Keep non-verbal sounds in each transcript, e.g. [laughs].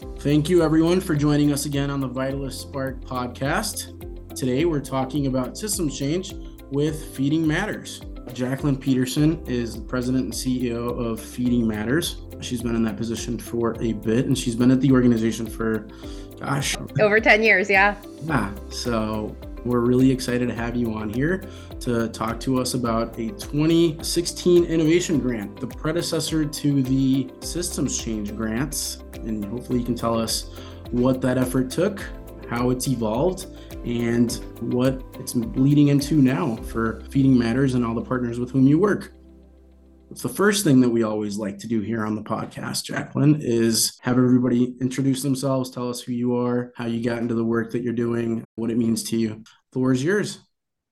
Thank you, everyone, for joining us again on the Vitalyst Spark podcast. Today, we're talking about systems change with Feeding Matters. Jacklyn Pederson is the president and CEO of Feeding Matters. She's been in that position for a bit and she's been at the organization for, gosh, over 10 years. Yeah. Yeah. So we're really excited to have you on here to talk to us about a 2016 innovation grant, the predecessor to the systems change grants. And hopefully, you can tell us what that effort took, how it's evolved, and what it's leading into now for Feeding Matters and all the partners with whom you work. It's the first thing that we always like to do here on the podcast, Jacklyn, is have everybody introduce themselves, tell us who you are, how you got into the work that you're doing, what it means to you. The floor is yours.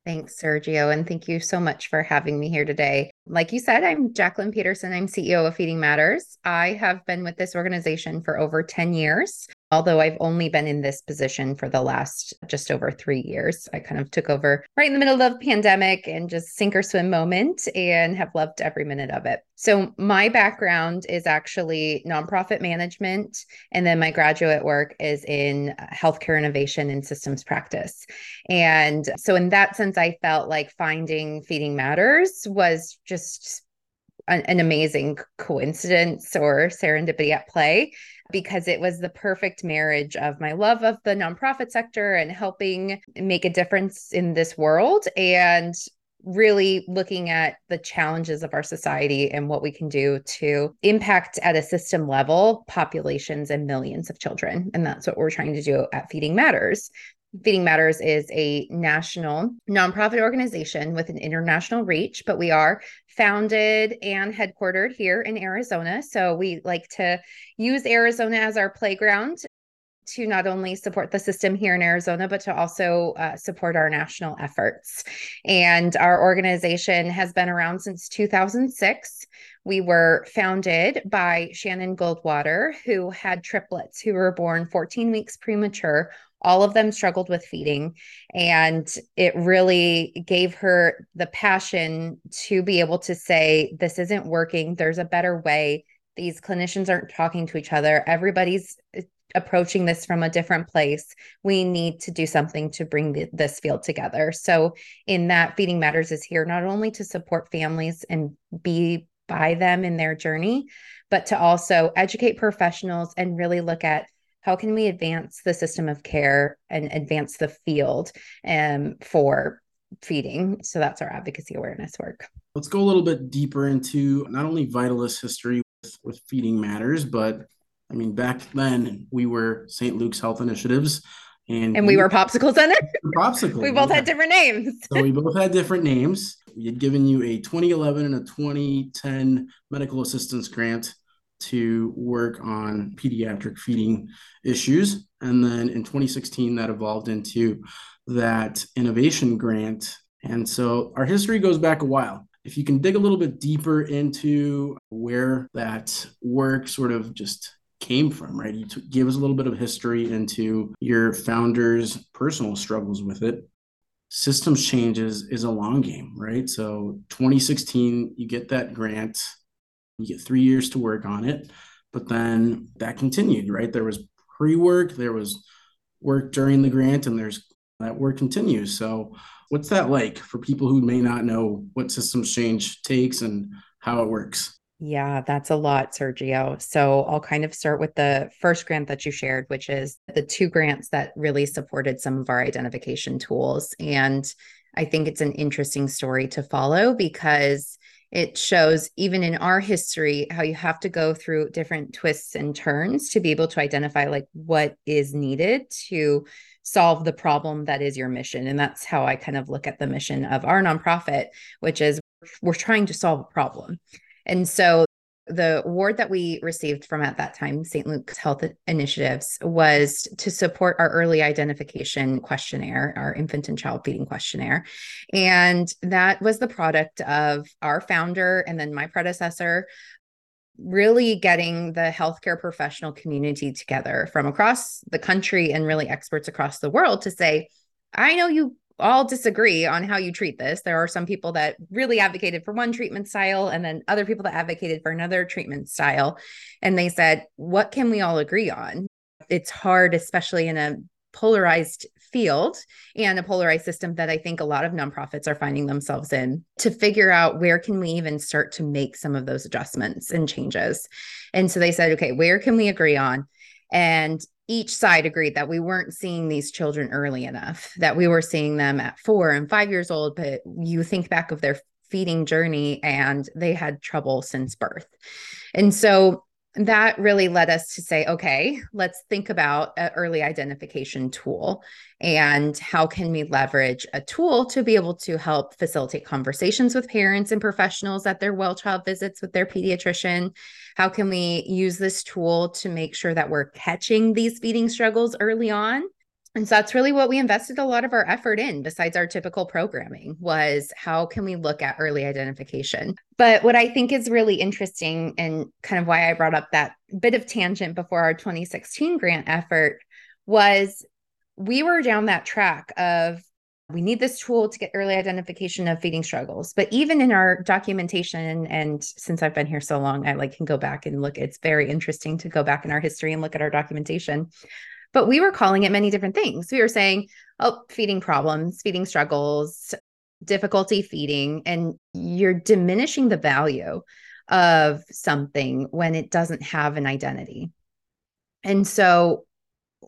Thanks, Sergio. And thank you so much for having me here today. Like you said, I'm Jacklyn Pederson. I'm CEO of Feeding Matters. I have been with this organization for over 10 years although I've only been in this position for the last just over three years. I kind of took over right in the middle of pandemic and just sink or swim moment and have loved every minute of it. So, my background is actually nonprofit management. And then my graduate work is in uh, healthcare innovation and systems practice. And so, in that sense, I felt like finding Feeding Matters was just an amazing coincidence or serendipity at play because it was the perfect marriage of my love of the nonprofit sector and helping make a difference in this world and really looking at the challenges of our society and what we can do to impact at a system level populations and millions of children. And that's what we're trying to do at Feeding Matters. Feeding Matters is a national nonprofit organization with an international reach, but we are founded and headquartered here in Arizona. So we like to use Arizona as our playground to not only support the system here in Arizona, but to also uh, support our national efforts. And our organization has been around since 2006. We were founded by Shannon Goldwater, who had triplets who were born 14 weeks premature all of them struggled with feeding. And it really gave her the passion to be able to say, This isn't working. There's a better way. These clinicians aren't talking to each other. Everybody's uh, approaching this from a different place. We need to do something to bring this field together. So, in that, Feeding Matters is here not only to support families and be by them in their journey, but to also educate professionals and really look at how can we advance the system of care and advance the field um, for feeding? So that's our advocacy awareness work. Let's go a little bit deeper into not only Vitalyst history with, with feeding matters but i mean back then we were st luke's health initiatives and, and we, we were popsicle center. [laughs] Popsicle we both yeah. had different names. So we both had different names. We had given you a 2011 and a 2010 medical assistance grant to work on pediatric feeding issues. And then in 2016, that evolved into that innovation grant. And so our history goes back a while. If you can dig a little bit deeper into where that work sort of just came from, right? You t- give us a little bit of history into your founder's personal struggles with it. Systems changes is a long game, right? So 2016, you get that grant you get three years to work on it. But then that continued, right? There was pre work, there was work during the grant, and there's that work continues. So, what's that like for people who may not know what systems change takes and how it works? Yeah, that's a lot, Sergio. So I'll kind of start with the first grant that you shared, which is the two grants that really supported some of our identification tools. And I think it's an interesting story to follow because it shows even in our history how you have to go through different twists and turns to be able to identify like what is needed to solve the problem that is your mission. And that's how i kind of look at the mission of our nonprofit which is we're trying to solve a problem. And so the award that we received from at that time St. Luke's Health Initiatives was to support our early identification questionnaire, our infant and child feeding questionnaire. And that was the product of our founder and then my predecessor really getting the healthcare professional community together from across the country and really experts across the world to say, I know you all disagree on how you treat this. There are some people that really advocated for one treatment style and then other people that advocated for another treatment style. And they said, what can we all agree on? it's hard, especially in a polarized field and a polarized system that I think a lot of nonprofits are finding themselves in to figure out where can we even start to make some of those adjustments and changes. And so they said, okay, where can we agree on? And each side agreed that we weren't seeing these children early enough, that we were seeing them at four and five years old. But you think back of their feeding journey and they had trouble since birth. And so that really led us to say, okay, let's think about an early identification tool and how can we leverage a tool to be able to help facilitate conversations with parents and professionals at their well child visits with their pediatrician? How can we use this tool to make sure that we're catching these feeding struggles early on? And so that's really what we invested a lot of our effort in besides our typical programming was how can we look at early identification. But what I think is really interesting and kind of why I brought up that bit of tangent before our 2016 grant effort was we were down that track of we need this tool to get early identification of feeding struggles. But even in our documentation and since i've been here so long i like can go back and look. It's very interesting to go back in our history and look at our documentation but we were calling it many different things. We were saying, oh, feeding problems, feeding struggles, difficulty feeding, and you're diminishing the value of something when it doesn't have an identity. And so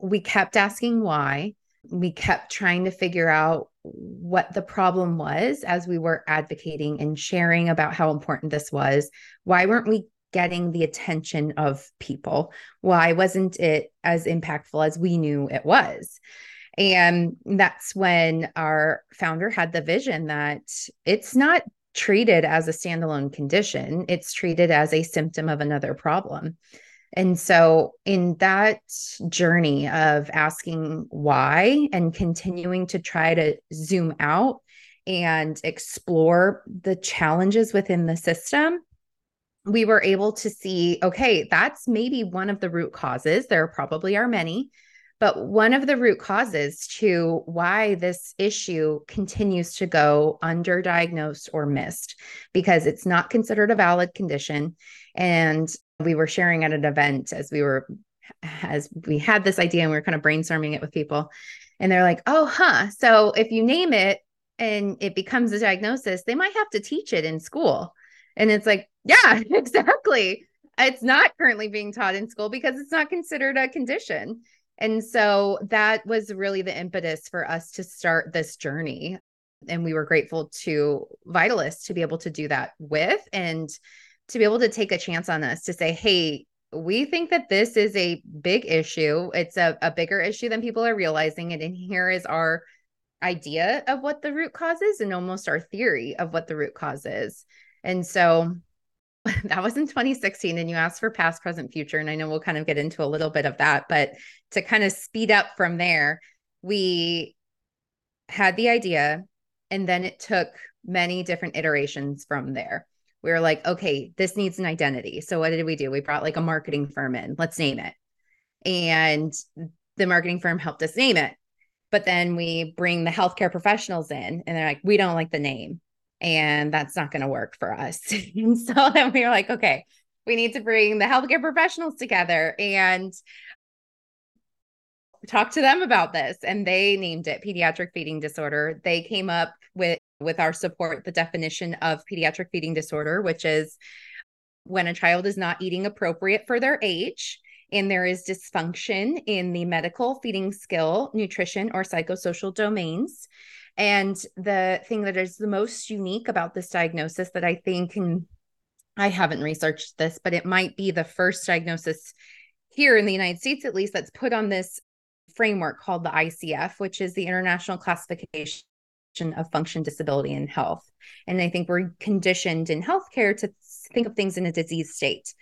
we kept asking why. We kept trying to figure out what the problem was as we were advocating and sharing about how important this was. Why weren't we getting the attention of people? Why wasn't it as impactful as we knew it was? And that's when our founder had the vision that it's not treated as a standalone condition, it's treated as a symptom of another problem. And so, in that journey of asking why and continuing to try to zoom out and explore the challenges within the system, we were able to see okay, that's maybe one of the root causes. There probably are many, but one of the root causes to why this issue continues to go underdiagnosed or missed because it's not considered a valid condition. And we were sharing at an event as we were as we had this idea and we were kind of brainstorming it with people and they're like oh huh so if you name it and it becomes a diagnosis they might have to teach it in school and it's like, yeah, [laughs] exactly. It's not currently being taught in school because it's not considered a condition. And so that was really the impetus for us to start this journey. And we were grateful to Vitalyst to be able to do that with and to be able to take a chance on us to say, hey, we think that this is a big issue. It's a, a bigger issue than people are realizing. And here is our idea of what the root cause is and almost our theory of what the root cause is. And so [laughs] that was in 2016 and you asked for past present future and i know we'll kind of get into a little bit of that but to kind of speed up from there we had the idea and then it took many different iterations from there. We were like okay this needs an identity. So what did we do? We brought like a marketing firm in let's name it. And the marketing firm helped us name it but then we bring the healthcare professionals in and they're like we don't like the name and that's not going to work for us. [laughs] and so then we were like, okay, we need to bring the healthcare professionals together and talk to them about this. And they named it pediatric feeding disorder. They came up with with our support the definition of pediatric feeding disorder, which is when a child is not eating appropriate for their age and there is dysfunction in the medical, feeding skill, nutrition, or psychosocial domains. And the thing that is the most unique about this diagnosis that I think, and I haven't researched this, but it might be the first diagnosis here in the United States, at least, that's put on this framework called the ICF, which is the International Classification of Function, Disability, and Health. And I think we're conditioned in healthcare to think of things in a disease state.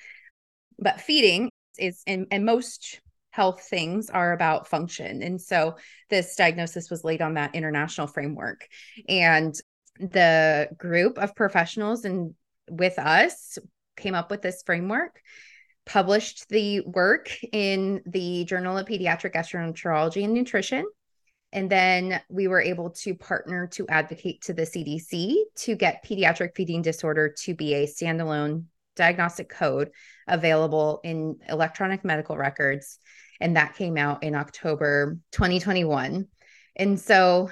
But feeding is, and, and most health things are about function. And so this diagnosis was laid on that international framework. And the group of professionals and with us came up with this framework published the work in the Journal of Pediatric Gastroenterology and Nutrition. And then we were able to partner to advocate to the CDC to get pediatric feeding disorder to be a standalone diagnostic code available in electronic medical records. And that came out in October 2021. And so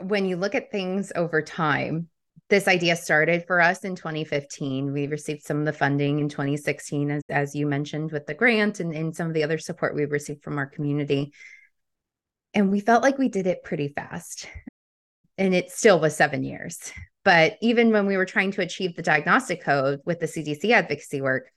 when you look at things over time, this idea started for us in 2015. We received some of the funding in 2016, as, as you mentioned, with the grant and, and some of the other support we received from our community. And we felt like we did it pretty fast. And it still was seven years. But even when we were trying to achieve the diagnostic code with the CDC advocacy work,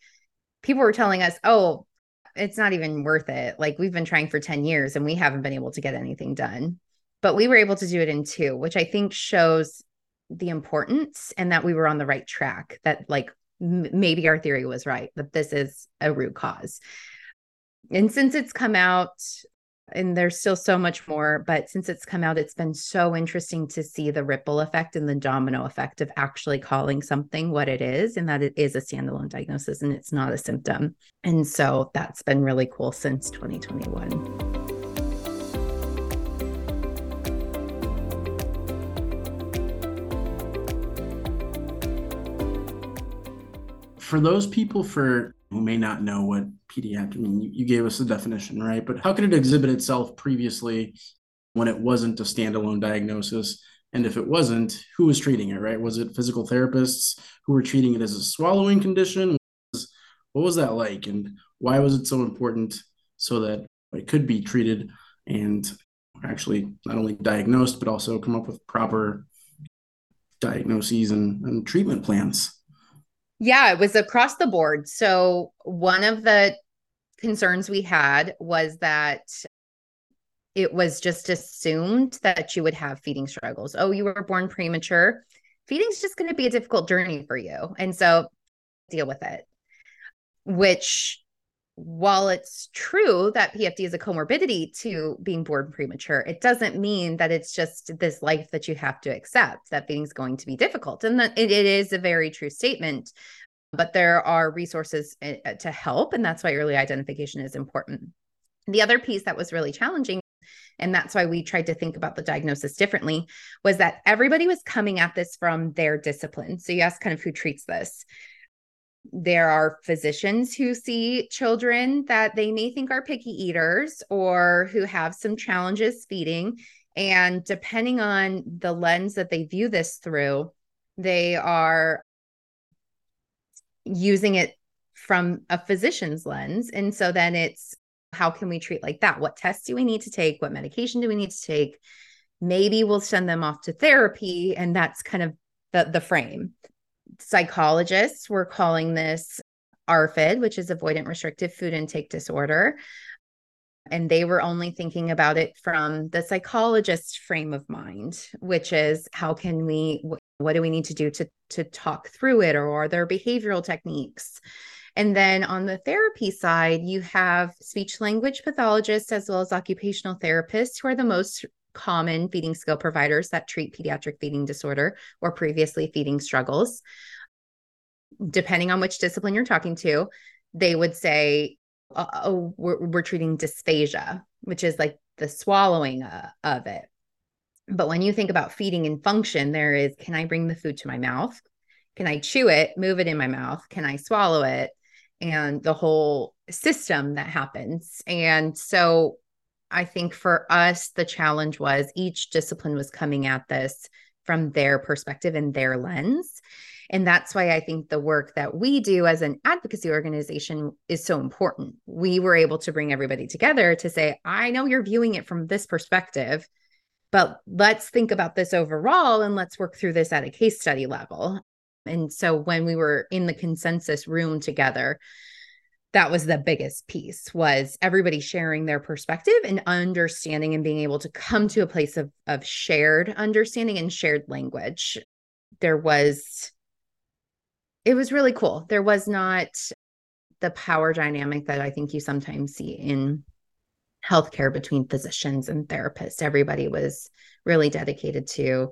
people were telling us, oh, it's not even worth it. Like we've been trying for 10 years and we haven't been able to get anything done. But we were able to do it in two, which I think shows the importance and that we were on the right track, that like m- maybe our theory was right, that this is a root cause. And since it's come out, and there's still so much more, but since it's come out, it's been so interesting to see the ripple effect and the domino effect of actually calling something what it is, and that it is a standalone diagnosis and it's not a symptom. And so that's been really cool since 2021. For those people for who may not know what pediatric, I mean, you, gave us the definition, right? But how could it exhibit itself previously when it wasn't a standalone diagnosis? And if it wasn't, who was treating it, right? Was it physical therapists who were treating it as a swallowing condition? What was that like? And why was it so important so that it could be treated and actually not only diagnosed, but also come up with proper diagnoses and, and treatment plans? Yeah, it was across the board. So, one of the concerns we had was that it was just assumed that you would have feeding struggles. Oh, you were born premature. Feeding's just going to be a difficult journey for you. And so, deal with it. Which, while it's true that PFD is a comorbidity to being born premature, it doesn't mean that it's just this life that you have to accept that feeding's going to be difficult. And that it, it is a very true statement but there are resources eh, eh, to help. And that's why early identification is important. The other piece that was really challenging, and that's why we tried to think about the diagnosis differently, was that everybody was coming at this from their discipline. So you ask kind of who treats this. There are physicians who see children that they may think are picky eaters or who have some challenges feeding. And depending on the lens that they view this through, they are using it from a physician's lens. And so then it's how can we treat like that? What tests do we need to take? What medication do we need to take? Maybe we'll send them off to therapy. And that's kind of the, the frame. Psychologists were calling this ARFID, which is avoidant restrictive food intake disorder. And they were only thinking about it from the psychologist's frame of mind, which is how can we, what do we need to do to to talk through it or are there behavioral techniques and then on the therapy side you have speech language pathologists as well as occupational therapists who are the most common feeding skill providers that treat pediatric feeding disorder or previously feeding struggles depending on which discipline you're talking to they would say oh we're, we're treating dysphagia which is like the swallowing uh, of it but when you think about feeding and function, there is can I bring the food to my mouth? Can I chew it, move it in my mouth? Can I swallow it? And the whole system that happens. And so I think for us, the challenge was each discipline was coming at this from their perspective and their lens. And that's why I think the work that we do as an advocacy organization is so important. We were able to bring everybody together to say, I know you're viewing it from this perspective but let's think about this overall and let's work through this at a case study level. And so when we were in the consensus room together, that was the biggest piece was everybody sharing their perspective and understanding and being able to come to a place of, of shared understanding and shared language. There was it was really cool. There was not the power dynamic that i think you sometimes see in healthcare between physicians and therapists. Everybody was really dedicated to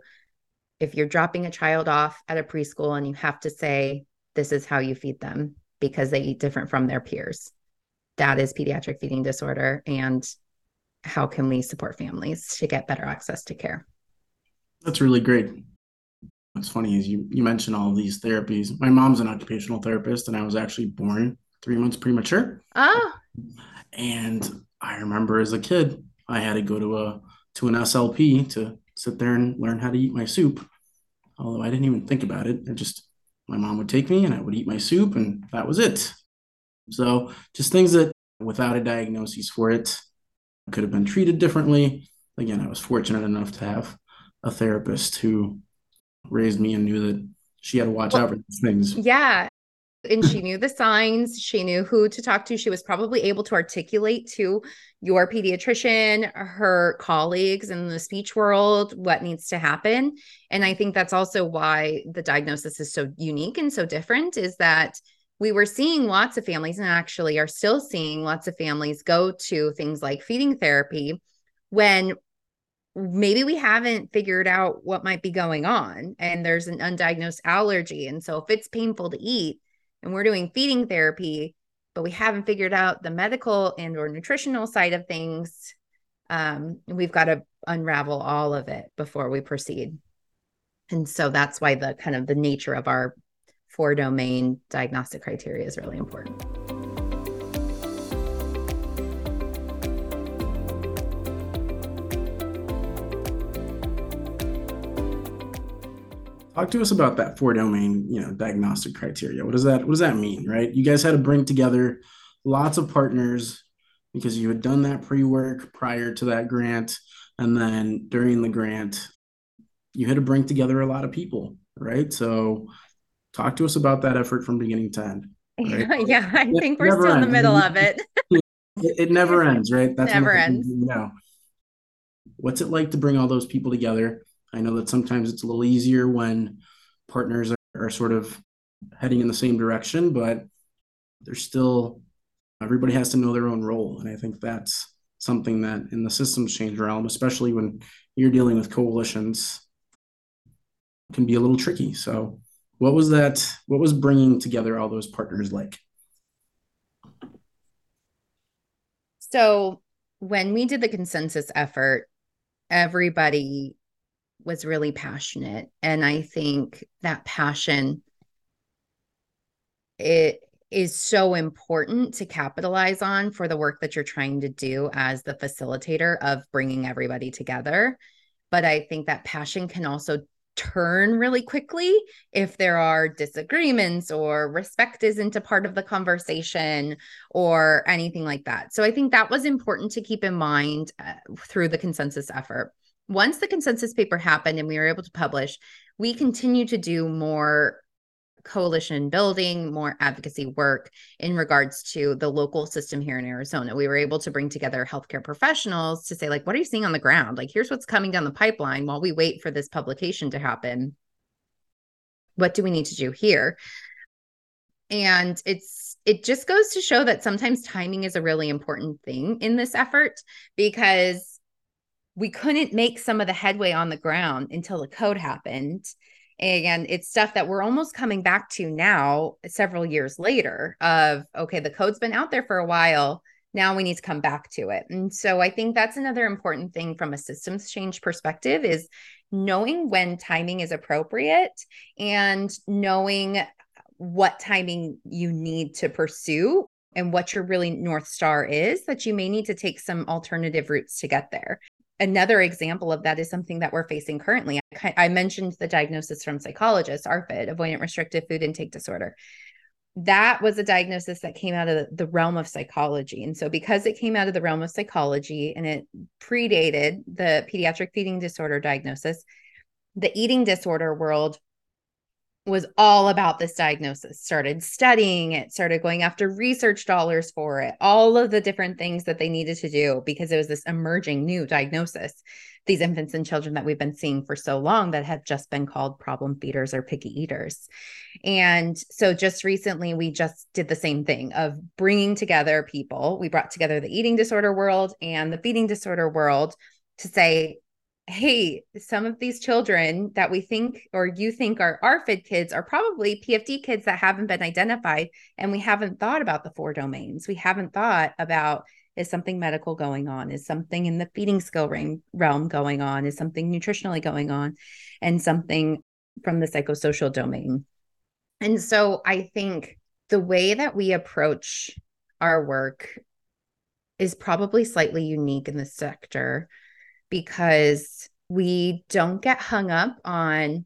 if you're dropping a child off at a preschool and you have to say, this is how you feed them because they eat different from their peers. That is pediatric feeding disorder. And how can we support families to get better access to care? That's really great. What's funny is you you mentioned all these therapies. My mom's an occupational therapist, and I was actually born three months premature. Oh. And I remember as a kid, I had to go to a to an SLP to sit there and learn how to eat my soup. Although I didn't even think about it. I just my mom would take me and I would eat my soup and that was it. So just things that without a diagnosis for it could have been treated differently. Again, I was fortunate enough to have a therapist who raised me and knew that she had to watch well, out for these things. Yeah. And she knew the signs, she knew who to talk to. She was probably able to articulate to your pediatrician, her colleagues in the speech world, what needs to happen. And I think that's also why the diagnosis is so unique and so different is that we were seeing lots of families and actually are still seeing lots of families go to things like feeding therapy when maybe we haven't figured out what might be going on and there's an undiagnosed allergy and so if it's painful to eat and we're doing feeding therapy but we haven't figured out the medical and or nutritional side of things um, we've got to unravel all of it before we proceed. And so that's why the kind of the nature of our four domain diagnostic criteria is really important talk to us about that four domain you know diagnostic criteria. What does that what does that mean right? You guys had to bring together lots of partners because you had done that pre-work prior to that grant. And then during the grant you had to bring together a lot of people right? So talk to us about that effort from beginning to end right? [laughs] yeah i it think we're still ends. in the middle of it. [laughs] It, it never ends right? That's never ends. you know. What's it like to bring all those people together I know that sometimes it's a little easier when partners are, are sort of heading in the same direction, but there's still everybody has to know their own role. And I think that's something that in the systems change realm, especially when you're dealing with coalitions, can be a little tricky. So, what was that? What was bringing together all those partners like? So, when we did the consensus effort, everybody was really passionate. And i think that passion it is so important to capitalize on for the work that you're trying to do as the facilitator of bringing everybody together. But i think that passion can also turn really quickly if there are disagreements or respect isn't a part of the conversation or anything like that. So I think that was important to keep in mind uh, through the consensus effort once the consensus paper happened and we were able to publish, we continue to do more coalition building, more advocacy work in regards to the local system here in Arizona. We were able to bring together healthcare professionals to say, like, what are you seeing on the ground? Like, here's what's coming down the pipeline while we wait for this publication to happen. What do we need to do here? And it's it just goes to show that sometimes timing is a really important thing in this effort because we couldn't make some of the headway on the ground until the code happened. And it's stuff that we're almost coming back to now several years later of okay the code's been out there for a while. Now we need to come back to it. And so i think that's another important thing from a systems change perspective is knowing when timing is appropriate and knowing what timing you need to pursue and what your really north star is that you may need to take some alternative routes to get there another example of that is something that we're facing currently. I, I mentioned the diagnosis from psychologists, ARFID, avoidant restrictive food intake disorder. That was a diagnosis that came out of the, the realm of psychology. And so, because it came out of the realm of psychology and it predated the pediatric feeding disorder diagnosis, the eating disorder world was all about this diagnosis, started studying it, started going after research dollars for it, all of the different things that they needed to do because it was this emerging new diagnosis. These infants and children that we've been seeing for so long that have just been called problem feeders or picky eaters. And so just recently, we just did the same thing of bringing together people. We brought together the eating disorder world and the feeding disorder world to say, hey, some of these children that we think or you think are ARFID kids are probably PFD kids that haven't been identified. And we haven't thought about the four domains. We haven't thought about is something medical going on? Is something in the feeding skill ring, realm going on? Is something nutritionally going on? And something from the psychosocial domain. And so I think the way that we approach our work is probably slightly unique in the sector because we don't get hung up on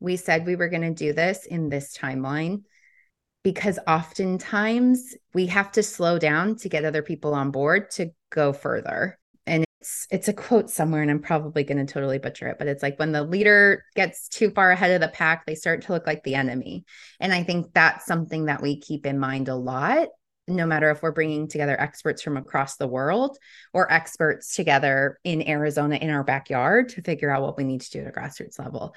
we said we were going to do this in this timeline because oftentimes we have to slow down to get other people on board to go further. And it's it's a quote somewhere and i'm probably going to totally butcher it but it's like when the leader gets too far ahead of the pack they start to look like the enemy. And i think that's something that we keep in mind a lot no matter if we're bringing together experts from across the world or experts together in Arizona in our backyard to figure out what we need to do at a grassroots level.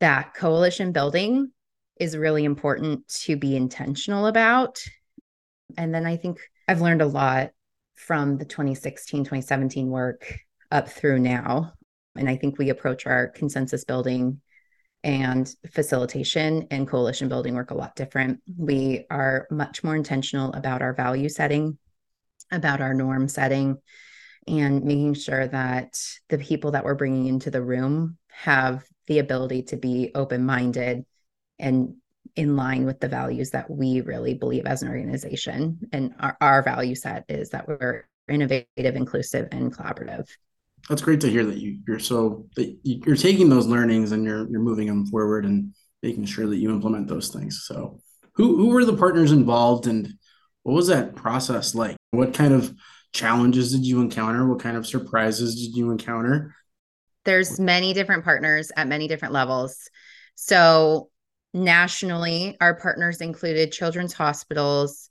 That coalition building is really important to be intentional about. And then I think I've learned a lot from the 2016, 2017 work up through now. And I think we approach our consensus building and facilitation and coalition building work a lot different. We are much more intentional about our value setting, about our norm setting, and making sure that the people that we're bringing into the room have the ability to be open minded and in line with the values that we really believe as an organization. And our, our value set is that we're innovative, inclusive, and collaborative that's great to hear that you you're so that you're taking those learnings and you're you're moving them forward and making sure that you implement those things. So, who who were the partners involved and what was that process like? What kind of challenges did you encounter? What kind of surprises did you encounter? There's many different partners at many different levels. So, nationally, our partners included children's hospitals,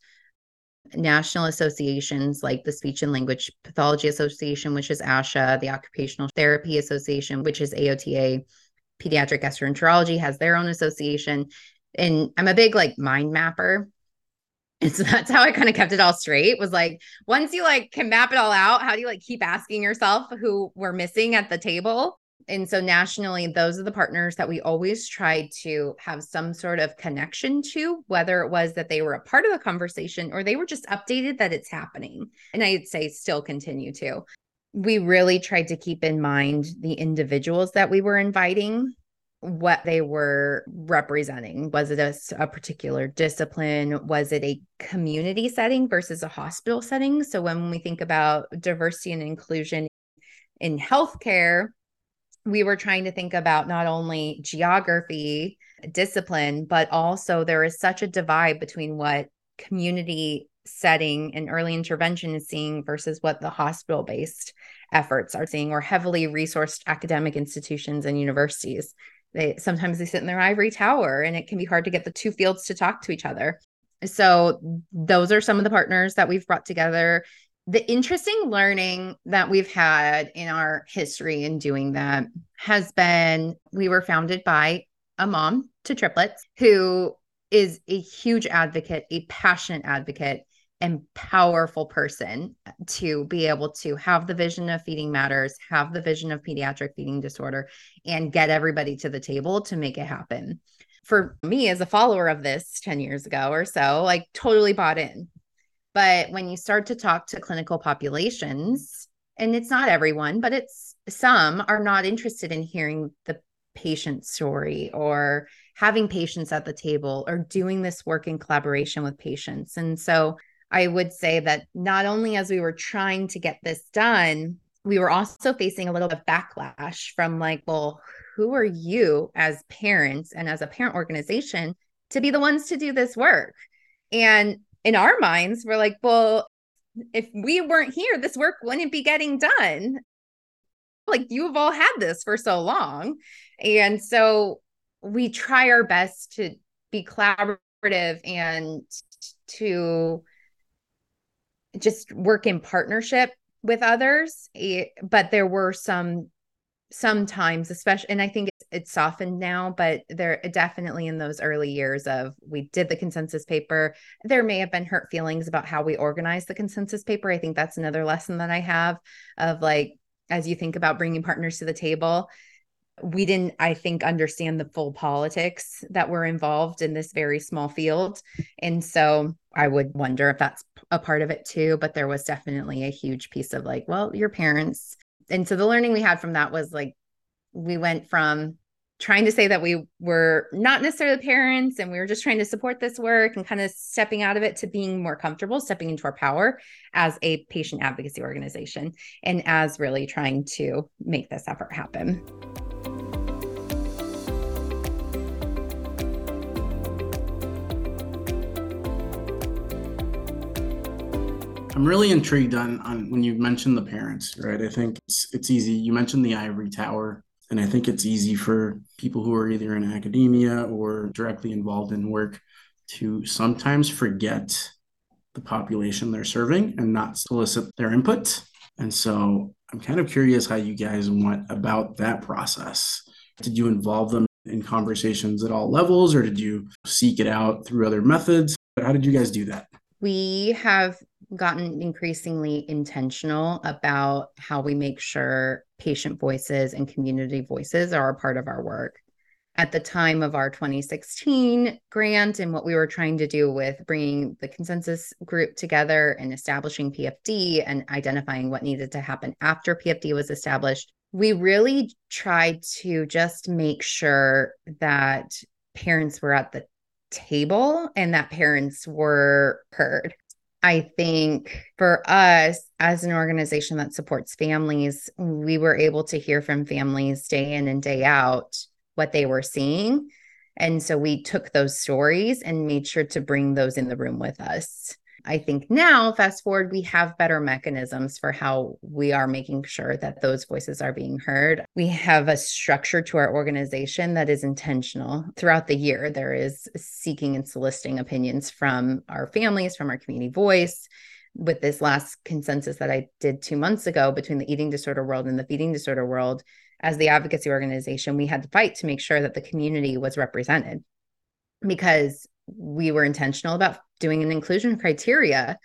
national associations like the Speech and Language Pathology Association, which is ASHA, the Occupational Therapy Association, which is AOTA, Pediatric Gastroenterology has their own association. And I'm a big like mind mapper. And so that's how I kind of kept it all straight was like, once you like can map it all out, how do you like keep asking yourself who we're missing at the table? And so nationally those are the partners that we always tried to have some sort of connection to whether it was that they were a part of the conversation or they were just updated that it's happening. And i'd say still continue to. We really tried to keep in mind the individuals that we were inviting what they were representing. Was it a, a, particular discipline? Was it a community setting versus a hospital setting? So when we think about diversity and inclusion in healthcare we were trying to think about not only geography, discipline, but also there is such a divide between what community setting and early intervention is seeing versus what the hospital based efforts are seeing or heavily resourced academic institutions and universities. They sometimes they sit in their ivory tower and it can be hard to get the two fields to talk to each other. So those are some of the partners that we've brought together the interesting learning that we've had in our history in doing that has been we were founded by a mom to triplets who is a huge advocate, a passionate advocate, and powerful person to be able to have the vision of feeding matters, have the vision of pediatric feeding disorder, and get everybody to the table to make it happen. For me, as a follower of this 10 years ago or so, like totally bought in but when you start to talk to clinical populations, and it's not everyone, but it's some are not interested in hearing the patient story or having patients at the table or doing this work in collaboration with patients. And so I would say that not only as we were trying to get this done, we were also facing a little bit of backlash from like, well, who are you as parents and as a parent organization to be the ones to do this work? And in our minds, we're like, well, if we weren't here, this work wouldn't be getting done. Like you've all had this for so long. And so we try our best to be collaborative and to just work in partnership with others. Eh, but there were some sometimes especially and i think it's, softened now but there definitely in those early years of we did the consensus paper. There may have been hurt feelings about how we organized the consensus paper. I think that's another lesson that i have of like as you think about bringing partners to the table we didn't i think understand the full politics that were involved in this very small field. And so i would wonder if that's a part of it too but there was definitely a huge piece of like well your parents. And so the learning we had from that was like we went from trying to say that we were not necessarily parents and we were just trying to support this work and kind of stepping out of it to being more comfortable, stepping into our power as a patient advocacy organization and as really trying to make this effort happen. I'm really intrigued on on when you mentioned the parents, right? I think it's it's easy. You mentioned the ivory tower, and I think it's easy for people who are either in academia or directly involved in work to sometimes forget the population they're serving and not solicit their input. And so I'm kind of curious how you guys went about that process. Did you involve them in conversations at all levels or did you seek it out through other methods? How did you guys do that? We have gotten increasingly intentional about how we make sure patient voices and community voices are a part of our work. At the time of our 2016 grant and what we were trying to do with bringing the consensus group together and establishing PFD and identifying what needed to happen after PFD was established, we really tried to just make sure that parents were at the table and that parents were heard. I think for us as an organization that supports families, we were able to hear from families day in and day out what they were seeing. And so we took those stories and made sure to bring those in the room with us. I think now, fast forward, we have better mechanisms for how we are making sure that those voices are being heard. We have a structure to our organization that is intentional. Throughout the year, there is seeking and soliciting opinions from our families, from our community voice. With this last consensus that I did two months ago between the eating disorder world and the feeding disorder world, as the advocacy organization, we had to fight to make sure that the community was represented because we were intentional about doing an inclusion criteria.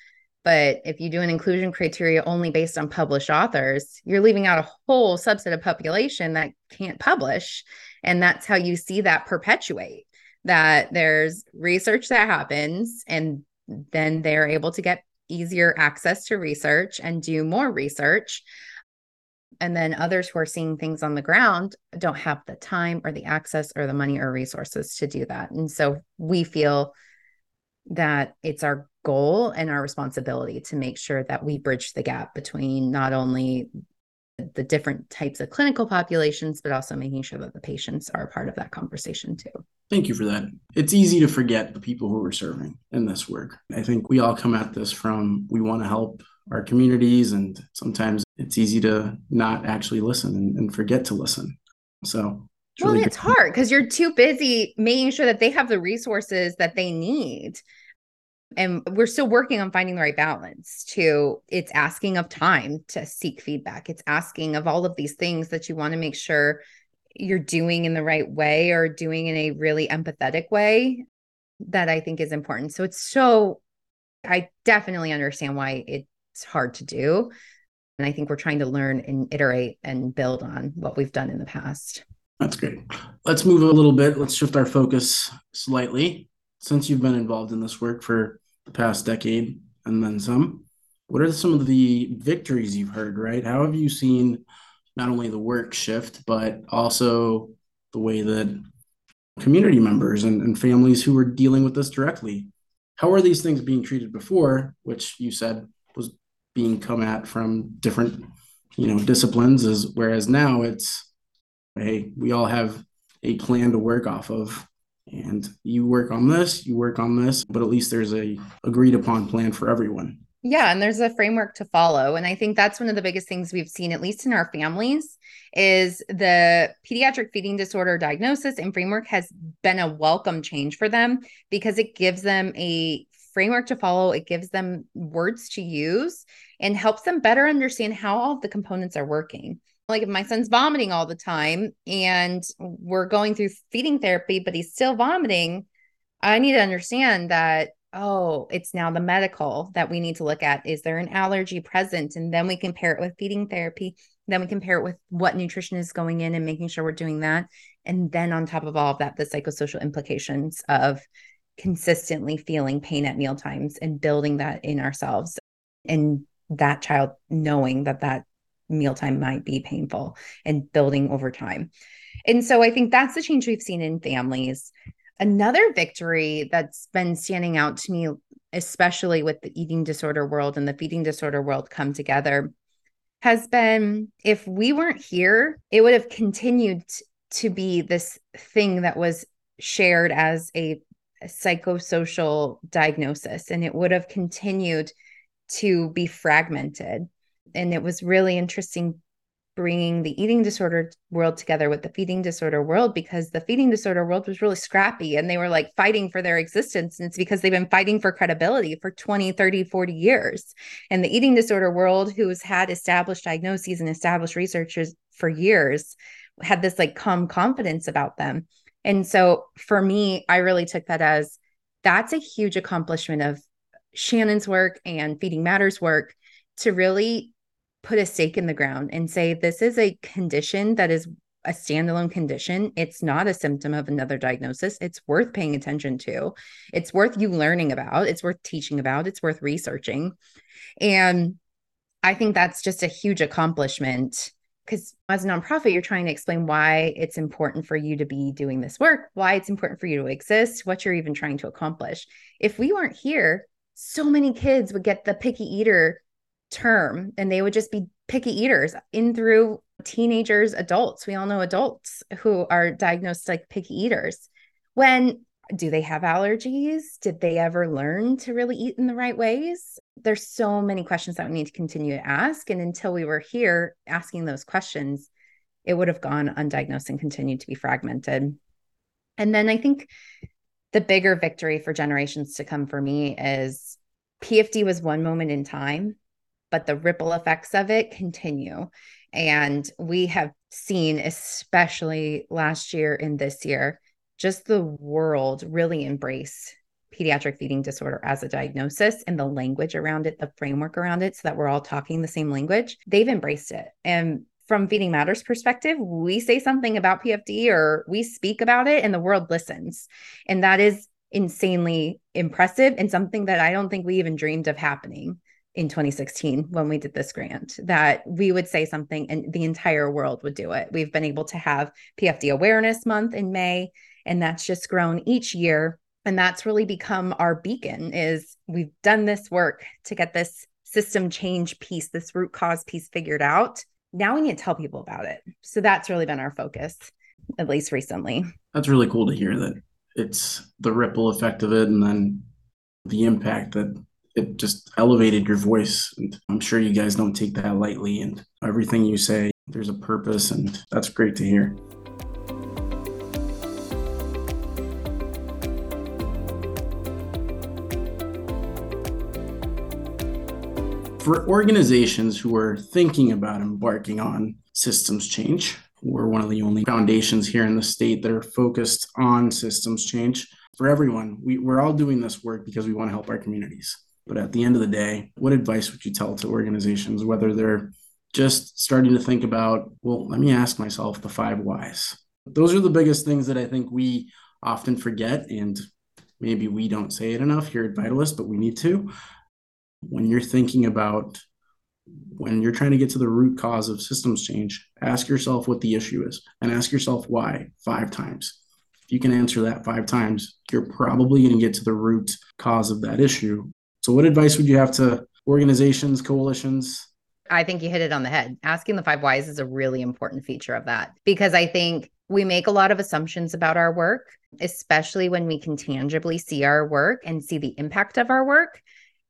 But if you do an inclusion criteria only based on published authors, you're leaving out a whole subset of population that can't publish. And that's how you see that perpetuate that there's research that happens, and then they're able to get easier access to research and do more research. And then others who are seeing things on the ground don't have the time or the access or the money or resources to do that. And so we feel that it's our goal and our responsibility to make sure that we bridge the gap between not only the different types of clinical populations, but also making sure that the patients are a part of that conversation too. Thank you for that. It's easy to forget the people who we're serving in this work. I think we all come at this from we want to help our communities, and sometimes it's easy to not actually listen and, and forget to listen. So it's well, really it's good. hard because you're too busy making sure that they have the resources that they need. And we're still working on finding the right balance to it's asking of time to seek feedback. It's asking of all of these things that you want to make sure you're doing in the right way or doing in a really empathetic way that I think is important. So it's so I definitely understand why it's hard to do. And I think we're trying to learn and iterate and build on what we've done in the past. That's great. Let's move a little bit. Let's shift our focus slightly. Since you've been involved in this work for the past decade and then some, what are some of the victories you've heard, right? How have you seen not only the work shift, but also the way that community members and, and families who were dealing with this directly, how are these things being treated before, which you said being come at from different, you know, disciplines, is whereas now it's hey, we all have a plan to work off of. And you work on this, you work on this, but at least there's a agreed upon plan for everyone. Yeah, and there's a framework to follow. And I think that's one of the biggest things we've seen, at least in our families, is the pediatric feeding disorder diagnosis and framework has been a welcome change for them because it gives them a framework to follow. It gives them words to use and helps them better understand how all the components are working. Like if my son's vomiting all the time and we're going through feeding therapy, but he's still vomiting, I need to understand that, oh, it's now the medical that we need to look at. Is there an allergy present? And then we compare it with feeding therapy. Then we compare it with what nutrition is going in and making sure we're doing that. And then on top of all of that, the psychosocial implications of consistently feeling pain at meal times and building that in ourselves and that child knowing that that mealtime might be painful and building over time. And so I think that's the change we've seen in families. Another victory that's been standing out to me, especially with the eating disorder world and the feeding disorder world come together, has been if we weren't here, it would have continued to be this thing that was shared as a, a psychosocial diagnosis, and it would have continued to be fragmented. And it was really interesting bringing the eating disorder world together with the feeding disorder world because the feeding disorder world was really scrappy and they were like fighting for their existence and it's because they've been fighting for credibility for 20 30 40 years and the eating disorder world who's had established diagnoses and established researchers for years had this like calm confidence about them and so for me i really took that as that's a huge accomplishment of shannon's work and feeding matters work to really put a stake in the ground and say this is a condition that is a standalone condition. It's not a symptom of another diagnosis. It's worth paying attention to. It's worth you learning about. It's worth teaching about. It's worth researching. And I think that's just a huge accomplishment because as a nonprofit, you're trying to explain why it's important for you to be doing this work, why it's important for you to exist, what you're even trying to accomplish. If we weren't here, so many kids would get the picky eater term and they would just be picky eaters in through teenagers, adults. We all know adults who are diagnosed like picky eaters. When do they have allergies? Did they ever learn to really eat in the right ways? There's so many questions that we need to continue to ask. And until we were here asking those questions, it would have gone undiagnosed and continued to be fragmented. And then I think the bigger victory for generations to come for me is PFD was one moment in time but the ripple effects of it continue. And we have seen, especially last year and this year, just the world really embrace pediatric feeding disorder as a diagnosis and the language around it, the framework around it, so that we're all talking the same language. They've embraced it. And from Feeding Matters perspective, we say something about PFD or we speak about it and the world listens. And that is insanely impressive and something that I don't think we even dreamed of happening in 2016 when we did this grant that we would say something and the entire world would do it. We've been able to have PFD Awareness Month in May, and that's just grown each year. And that's really become our beacon is we've done this work to get this system change piece, this root cause piece figured out. Now we need to tell people about it. So that's really been our focus, at least recently. That's really cool to hear that it's the ripple effect of it and then the impact that it just elevated your voice. And I'm sure you guys don't take that lightly. And everything you say, there's a purpose, and that's great to hear. For organizations who are thinking about embarking on systems change, we're one of the only foundations here in the state that are focused on systems change. For everyone, we, we're all doing this work because we want to help our communities. But at the end of the day, what advice would you tell to organizations, whether they're just starting to think about, well, let me ask myself the five whys? Those are the biggest things that I think we often forget. And maybe we don't say it enough here at Vitalyst, but we need to. When you're thinking about when you're trying to get to the root cause of systems change, ask yourself what the issue is and ask yourself why five times. If you can answer that five times, you're probably going to get to the root cause of that issue so, what advice would you have to organizations, coalitions? I think you hit it on the head. Asking the five whys is a really important feature of that because I think we make a lot of assumptions about our work, especially when we can tangibly see our work and see the impact of our work.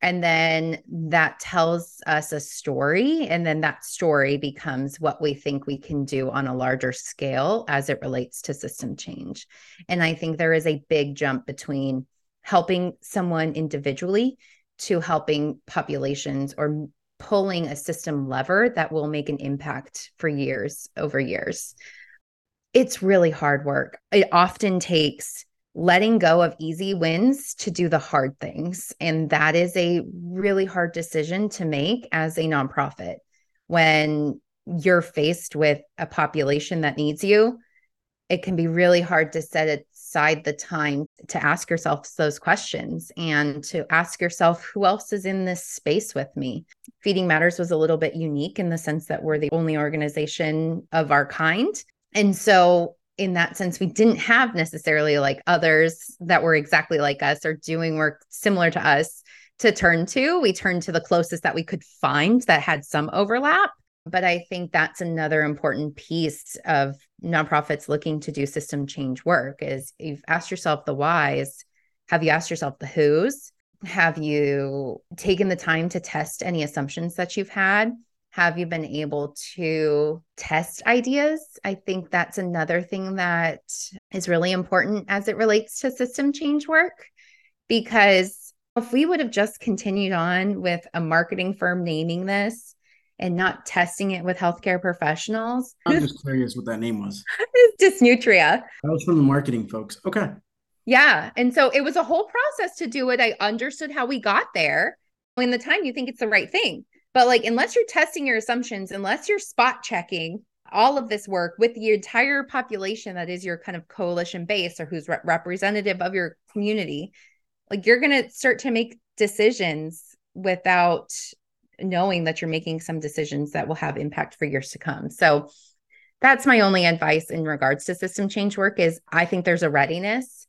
And then that tells us a story. And then that story becomes what we think we can do on a larger scale as it relates to system change. And I think there is a big jump between helping someone individually to helping populations or pulling a system lever that will make an impact for years over years. It's really hard work. It often takes letting go of easy wins to do the hard things. And that is a really hard decision to make as a nonprofit when you're faced with a population that needs you. It can be really hard to set aside the time to ask yourself those questions and to ask yourself who else is in this space with me. Feeding Matters was a little bit unique in the sense that we're the only organization of our kind And so in that sense, we didn't have necessarily like others that were exactly like us or doing work similar to us to turn to. We turned to the closest that we could find that had some overlap. But I think that's another important piece of nonprofits looking to do system change work is you've asked yourself the whys. Have you asked yourself the who's? Have you taken the time to test any assumptions that you've had? Have you been able to test ideas? I think that's another thing that is really important as it relates to system change work. Because if we would have just continued on with a marketing firm naming this and not testing it with healthcare professionals, I'm just curious what that name was. [laughs] it's Dysnutria. That was from the marketing folks. Okay. Yeah. And so it was a whole process to do it. I understood how we got there. In the time, you think it's the right thing but like, unless you're testing your assumptions, unless you're spot checking all of this work with the entire population that is your kind of coalition base or who's re- representative of your community, like you're going to start to make decisions without knowing that you're making some decisions that will have impact for years to come. So that's my only advice in regards to system change work is I think there's a readiness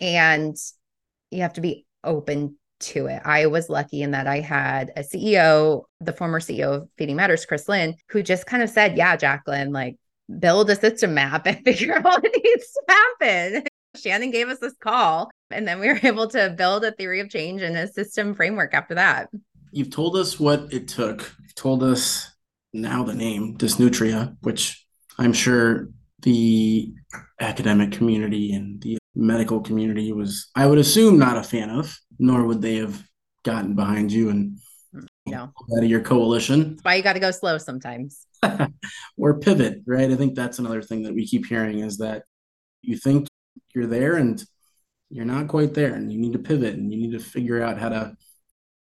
and you have to be open to it. I was lucky in that I had a CEO, the former CEO of Feeding Matters, Chris Lynn, who just kind of said, Yeah, Jacklyn, like build a system map [laughs] and figure out what needs to happen. [laughs] Shannon gave us this call, and then we were [laughs] able to build a theory of change and a system framework after that. You've told us what it took. You've told us now the name Dysnutria, which I'm sure the academic community and the medical community was, I would assume, not a fan of, nor would they have gotten behind you and no. out of your coalition. That's why you got to go slow sometimes. [laughs] or pivot, right? I think that's another thing that we keep hearing is that you think you're there and you're not quite there and you need to pivot and you need to figure out how to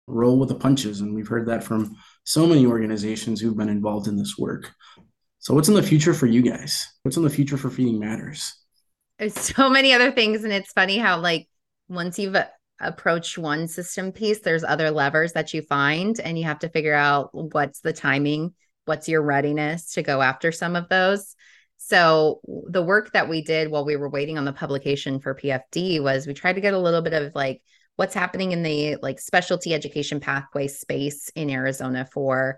roll with the punches. And we've heard that from so many organizations who've been involved in this work. So, what's in the future for you guys? What's in the future for Feeding Matters? There's so many other things. And it's funny how, like, once you've uh, approached one system piece, there's other levers that you find, and you have to figure out what's the timing, what's your readiness to go after some of those. So, the work that we did while we were waiting on the publication for PFD was we tried to get a little bit of like what's happening in the like specialty education pathway space in Arizona for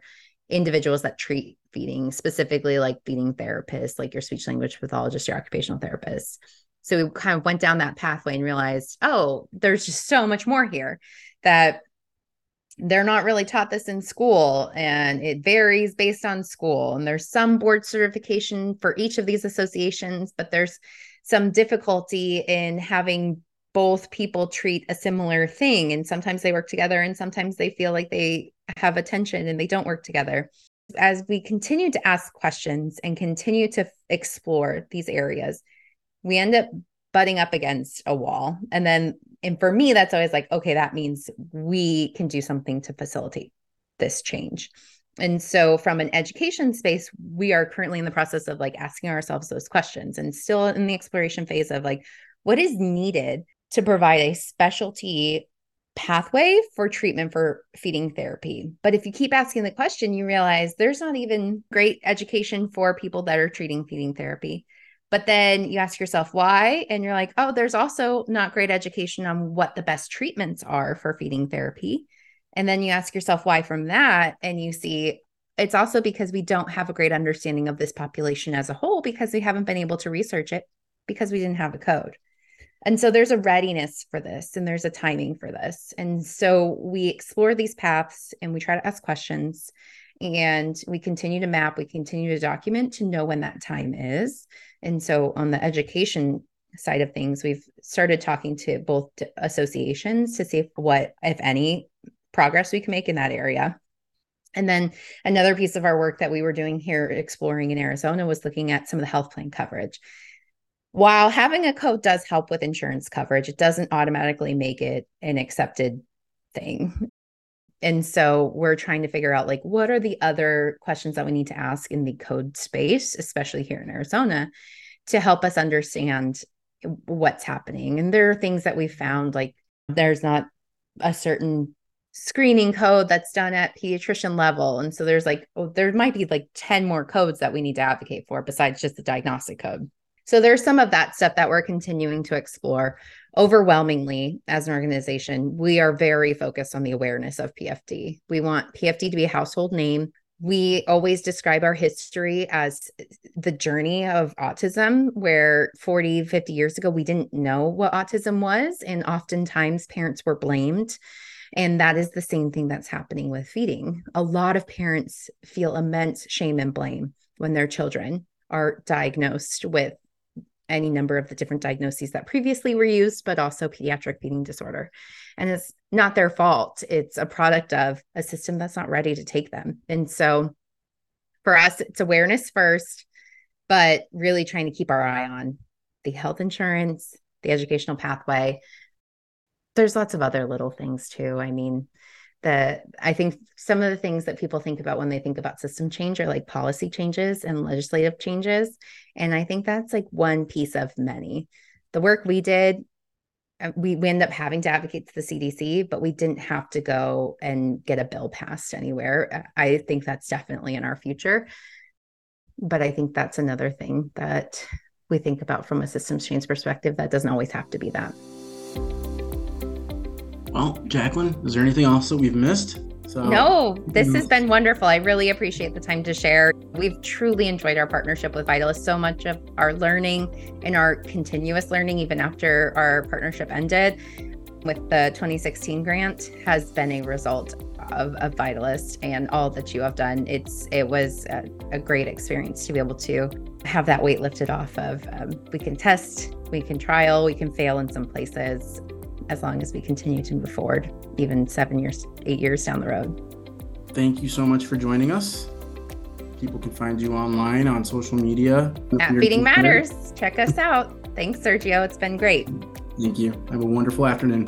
individuals that treat feeding, specifically like feeding therapists, like your speech language pathologist, your occupational therapist. So we kind of went down that pathway and realized, oh, there's just so much more here that they're not really taught this in school and it varies based on school. And there's some board certification for each of these associations, but there's some difficulty in having both people treat a similar thing. And sometimes they work together and sometimes they feel like they have attention and they don't work together. As we continue to ask questions and continue to explore these areas, we end up butting up against a wall. And then, and for me, that's always like, okay, that means we can do something to facilitate this change. And so, from an education space, we are currently in the process of like asking ourselves those questions and still in the exploration phase of like, what is needed to provide a specialty pathway for treatment for feeding therapy. But if you keep asking the question, you realize there's not even great education for people that are treating feeding therapy. But then you ask yourself why, and you're like, oh, there's also not great education on what the best treatments are for feeding therapy. And then you ask yourself why from that, and you see it's also because we don't have a great understanding of this population as a whole because we haven't been able to research it because we didn't have a code. And so there's a readiness for this and there's a timing for this. And so we explore these paths and we try to ask questions and we continue to map, we continue to document to know when that time is. And so on the education side of things, we've started talking to both associations to see if what, if any, progress we can make in that area. And then another piece of our work that we were doing here exploring in Arizona was looking at some of the health plan coverage. While having a code does help with insurance coverage, it doesn't automatically make it an accepted thing and so we're trying to figure out like what are the other questions that we need to ask in the code space especially here in arizona to help us understand what's happening and there are things that we found like there's not a certain screening code that's done at pediatrician level. And so there's like, oh, there might be like 10 more codes that we need to advocate for besides just the diagnostic code. So there's some of that stuff that we're continuing to explore. Overwhelmingly, as an organization, we are very focused on the awareness of PFD. We want PFD to be a household name. We always describe our history as the journey of autism, where 40, 50 years ago, we didn't know what autism was. And oftentimes parents were blamed. And that is the same thing that's happening with feeding. A lot of parents feel immense shame and blame when their children are diagnosed with any number of the different diagnoses that previously were used, but also pediatric feeding disorder. And it's not their fault. It's a product of a system that's not ready to take them. And so for us, it's awareness first, but really trying to keep our eye on the health insurance, the educational pathway. There's lots of other little things too. I mean, that I think some of the things that people think about when they think about system change are like policy changes and legislative changes. And I think that's like one piece of many. The work we did, uh, we, we end up having to advocate to the CDC, but we didn't have to go and get a bill passed anywhere. I think that's definitely in our future. But I think that's another thing that we think about from a systems change perspective that doesn't always have to be that. Well, Jacklyn, is there anything else that we've missed? So, no, this has been wonderful. I really appreciate the time to share. We've truly enjoyed our partnership with Vitalyst. So much of our learning and our continuous learning, even after our partnership ended with the 2016 grant, has been a result of, of Vitalyst and all that you have done. It's it was a, a great experience to be able to have that weight lifted off of. Um, we can test, we can trial, we can fail in some places, as long as we continue to move forward, even seven years, eight years down the road. Thank you so much for joining us. People can find you online on social media. At Feeding Matters. Check us out. Thanks, Sergio. It's been great. Thank you. Have a wonderful afternoon.